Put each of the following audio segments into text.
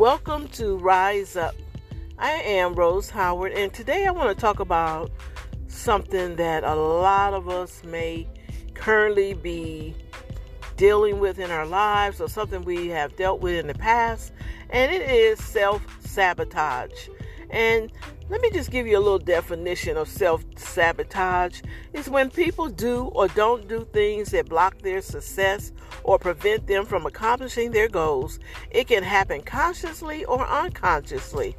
Welcome to Rise Up. I am Rose Howard, and today I want to talk about something that a lot of us may currently be dealing with in our lives or something we have dealt with in the past, and it is self sabotage. And let me just give you a little definition of self sabotage. It's when people do or don't do things that block their success or prevent them from accomplishing their goals. It can happen consciously or unconsciously.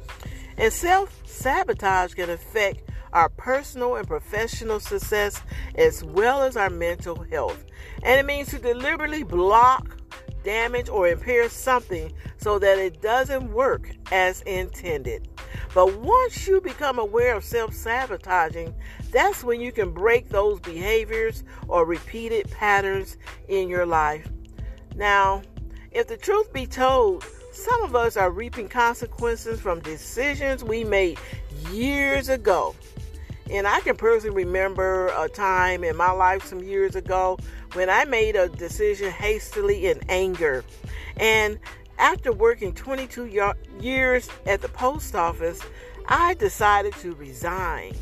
And self sabotage can affect our personal and professional success as well as our mental health. And it means to deliberately block, damage, or impair something so that it doesn't work as intended. But once you become aware of self sabotaging, that's when you can break those behaviors or repeated patterns in your life. Now, if the truth be told, some of us are reaping consequences from decisions we made years ago. And I can personally remember a time in my life some years ago when I made a decision hastily in anger. And after working 22 years at the post office, I decided to resign.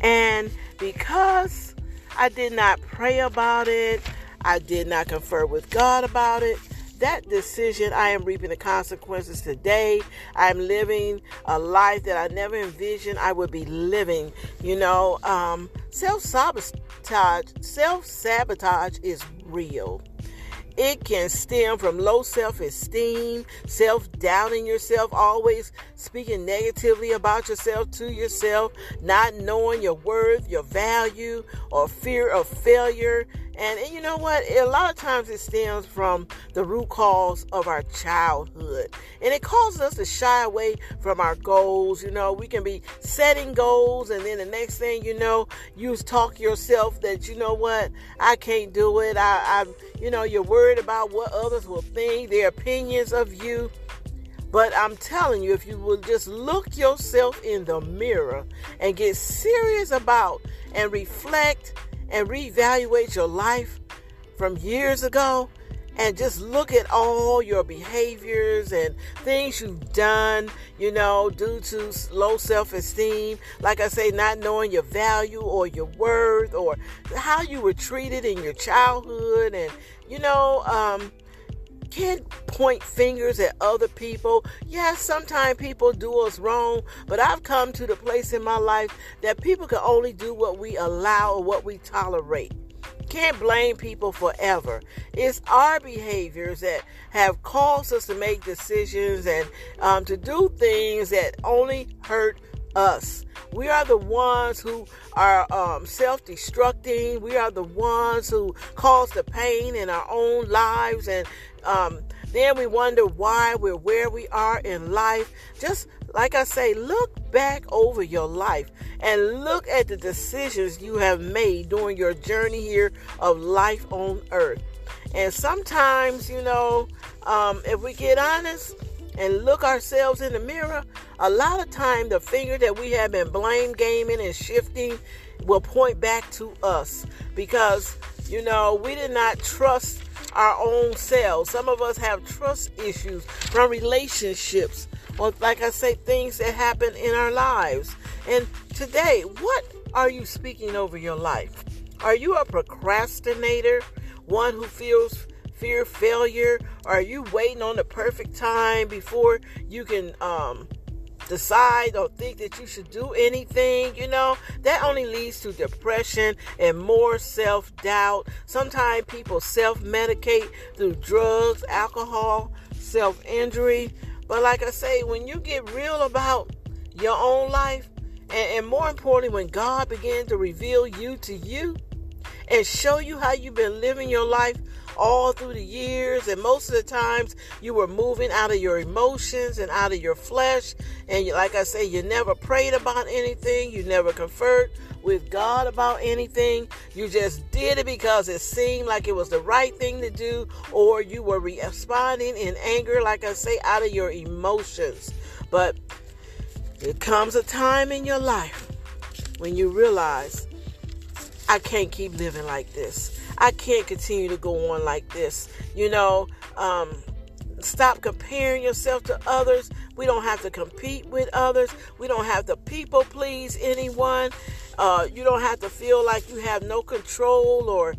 And because I did not pray about it, I did not confer with God about it. That decision, I am reaping the consequences today. I'm living a life that I never envisioned I would be living. You know, um, self sabotage, self sabotage is real. It can stem from low self esteem, self doubting yourself, always speaking negatively about yourself to yourself, not knowing your worth, your value, or fear of failure. And, and, you know what? A lot of times it stems from the root cause of our childhood. And it causes us to shy away from our goals. You know, we can be setting goals, and then the next thing you know, you talk yourself that, you know what? I can't do it. I, I you know, you're worried about what others will think, their opinions of you. But I'm telling you, if you will just look yourself in the mirror and get serious about and reflect and reevaluate your life from years ago and just look at all your behaviors and things you've done, you know, due to low self esteem. Like I say, not knowing your value or your worth or how you were treated in your childhood. And, you know, um, can't point fingers at other people. Yes, sometimes people do us wrong, but I've come to the place in my life that people can only do what we allow or what we tolerate. Can't blame people forever. It's our behaviors that have caused us to make decisions and um, to do things that only hurt us. We are the ones who are um, self destructing. We are the ones who cause the pain in our own lives. And um, then we wonder why we're where we are in life. Just like I say, look back over your life and look at the decisions you have made during your journey here of life on earth. And sometimes, you know, um, if we get honest, and look ourselves in the mirror, a lot of time the finger that we have been blame gaming and shifting will point back to us because you know we did not trust our own selves. Some of us have trust issues from relationships or like I say things that happen in our lives. And today, what are you speaking over your life? Are you a procrastinator, one who feels fear failure? Are you waiting on the perfect time before you can um, decide or think that you should do anything? You know, that only leads to depression and more self doubt. Sometimes people self medicate through drugs, alcohol, self injury. But like I say, when you get real about your own life, and, and more importantly, when God begins to reveal you to you and show you how you've been living your life all through the years, and most of the times you were moving out of your emotions and out of your flesh. And like I say, you never prayed about anything, you never conferred with God about anything. You just did it because it seemed like it was the right thing to do, or you were responding in anger, like I say, out of your emotions. But there comes a time in your life when you realize I can't keep living like this. I can't continue to go on like this. You know, um, Stop comparing yourself to others. We don't have to compete with others. We don't have to people please anyone. Uh, you don't have to feel like you have no control or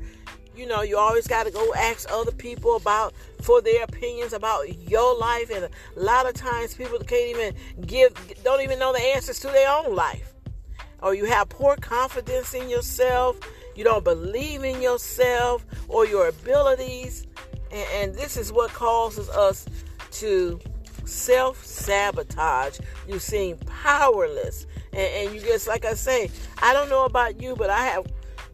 you know you always got to go ask other people about for their opinions about your life. And a lot of times people can't even give don't even know the answers to their own life. Or you have poor confidence in yourself you don't believe in yourself or your abilities. And, and this is what causes us to self sabotage you seem powerless and, and you just like i say i don't know about you but i have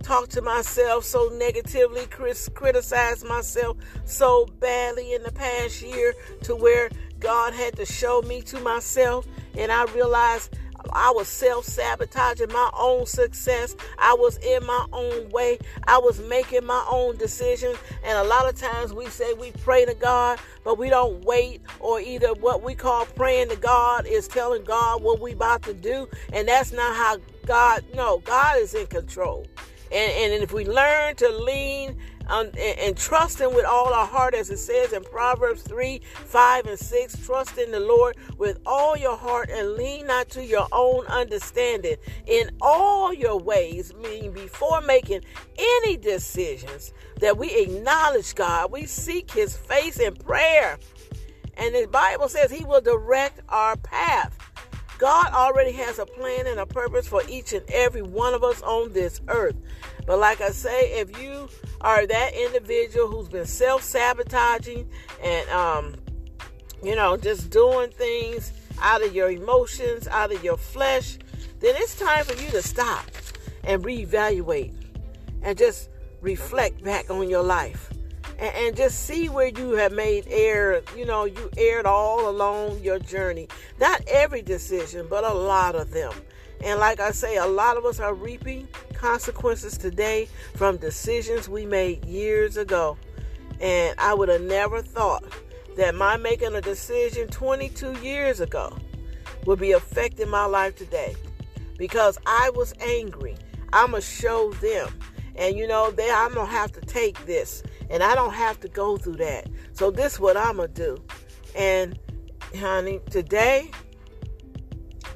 talked to myself so negatively, criticized myself so badly in the past year to where God had to show me to myself. And I realized I was self sabotaging my own success. I was in my own way. I was making my own decisions. And a lot of times we say we pray to God, but we don't wait, or either what we call praying to God is telling God what we about to do. And that's not how God, no, God is in control. And, and if we learn to lean on, and, and trust Him with all our heart, as it says in Proverbs 3 5 and 6, trust in the Lord with all your heart and lean not to your own understanding in all your ways, meaning before making any decisions, that we acknowledge God, we seek His face in prayer. And the Bible says He will direct our path. God already has a plan and a purpose for each and every one of us on this earth. But like I say, if you are that individual who's been self sabotaging and, um, you know, just doing things out of your emotions, out of your flesh, then it's time for you to stop and reevaluate and just reflect back on your life and, and just see where you have made error. You know, you erred all along your journey. Not every decision, but a lot of them. And like I say, a lot of us are reaping consequences today from decisions we made years ago. And I would have never thought that my making a decision 22 years ago would be affecting my life today because I was angry. I'm going to show them. And you know, they I'm going to have to take this and I don't have to go through that. So this is what I'm gonna do. And honey, today,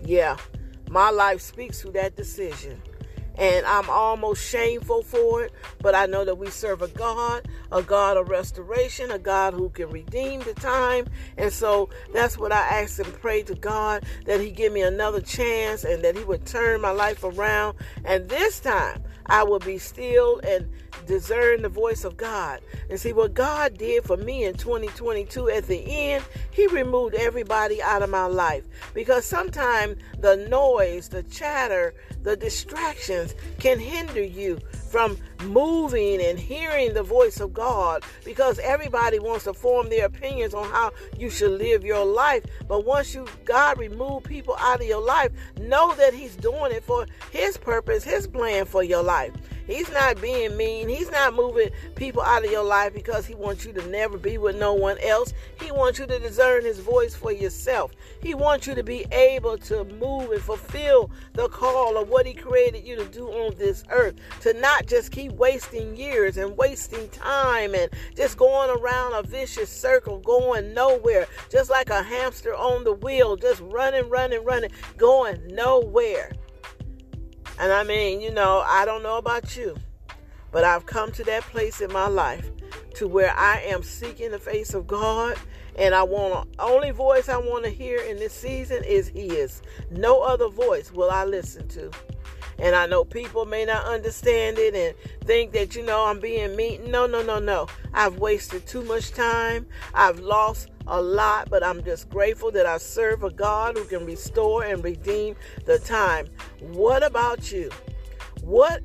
yeah, my life speaks to that decision. And I'm almost shameful for it, but I know that we serve a God, a God of restoration, a God who can redeem the time. And so that's what I ask and pray to God that He give me another chance and that He would turn my life around. And this time I will be still and discern the voice of God. And see what God did for me in 2022 at the end, He removed everybody out of my life. Because sometimes the noise, the chatter, the distractions can hinder you from moving and hearing the voice of God because everybody wants to form their opinions on how you should live your life. But once you God remove people out of your life, know that He's doing it for His purpose, His plan for your life. He's not being mean. He's not moving people out of your life because he wants you to never be with no one else. He wants you to discern his voice for yourself. He wants you to be able to move and fulfill the call of what he created you to do on this earth. To not just keep wasting years and wasting time and just going around a vicious circle, going nowhere, just like a hamster on the wheel, just running, running, running, going nowhere. And I mean, you know, I don't know about you, but I've come to that place in my life to where I am seeking the face of God and I want only voice I want to hear in this season is his. No other voice will I listen to. And I know people may not understand it and think that, you know, I'm being mean. No, no, no, no. I've wasted too much time. I've lost a lot, but I'm just grateful that I serve a God who can restore and redeem the time. What about you? What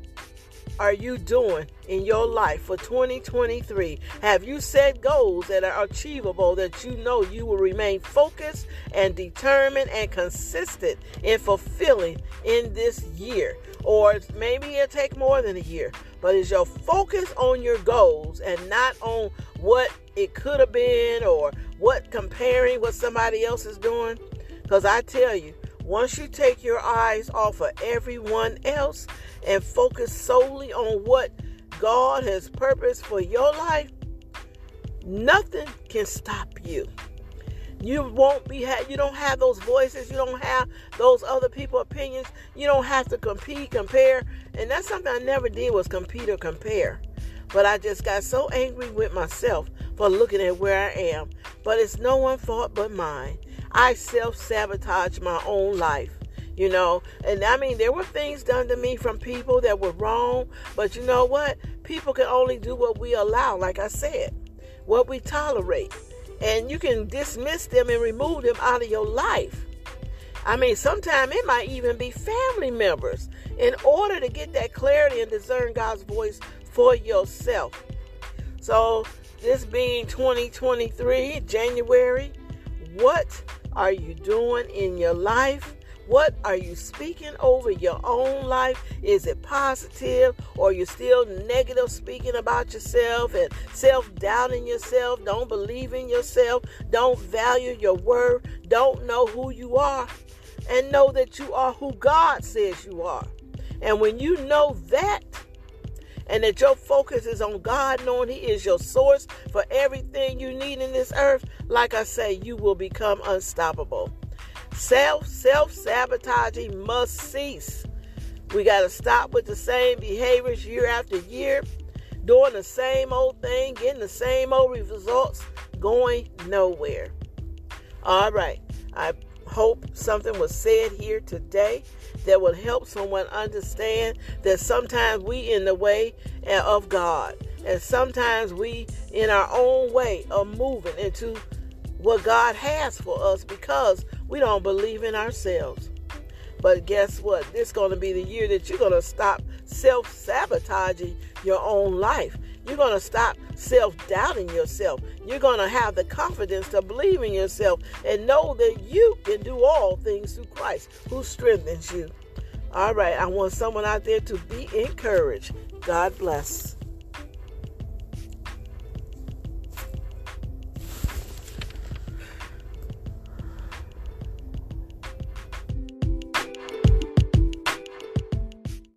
are you doing in your life for 2023? Have you set goals that are achievable that you know you will remain focused and determined and consistent in fulfilling in this year? Or maybe it'll take more than a year, but is your focus on your goals and not on what it could have been or what comparing what somebody else is doing? Because I tell you, once you take your eyes off of everyone else and focus solely on what God has purposed for your life, Nothing can stop you. You won't be you don't have those voices, you don't have those other people opinions. You don't have to compete, compare. And that's something I never did was compete or compare. But I just got so angry with myself for looking at where I am. But it's no one's fault but mine. I self sabotage my own life you know and i mean there were things done to me from people that were wrong but you know what people can only do what we allow like i said what we tolerate and you can dismiss them and remove them out of your life i mean sometimes it might even be family members in order to get that clarity and discern god's voice for yourself so this being 2023 january what are you doing in your life? What are you speaking over your own life? Is it positive or you still negative speaking about yourself and self doubting yourself? Don't believe in yourself. Don't value your worth. Don't know who you are. And know that you are who God says you are. And when you know that, and that your focus is on God, knowing He is your source for everything you need in this earth, like I say, you will become unstoppable. Self self sabotaging must cease. We got to stop with the same behaviors year after year, doing the same old thing, getting the same old results, going nowhere. All right. I hope something was said here today that will help someone understand that sometimes we in the way of God and sometimes we in our own way of moving into what God has for us because we don't believe in ourselves. But guess what? This is going to be the year that you're going to stop self sabotaging your own life. You're going to stop self doubting yourself. You're going to have the confidence to believe in yourself and know that you can do all things through Christ who strengthens you. All right, I want someone out there to be encouraged. God bless.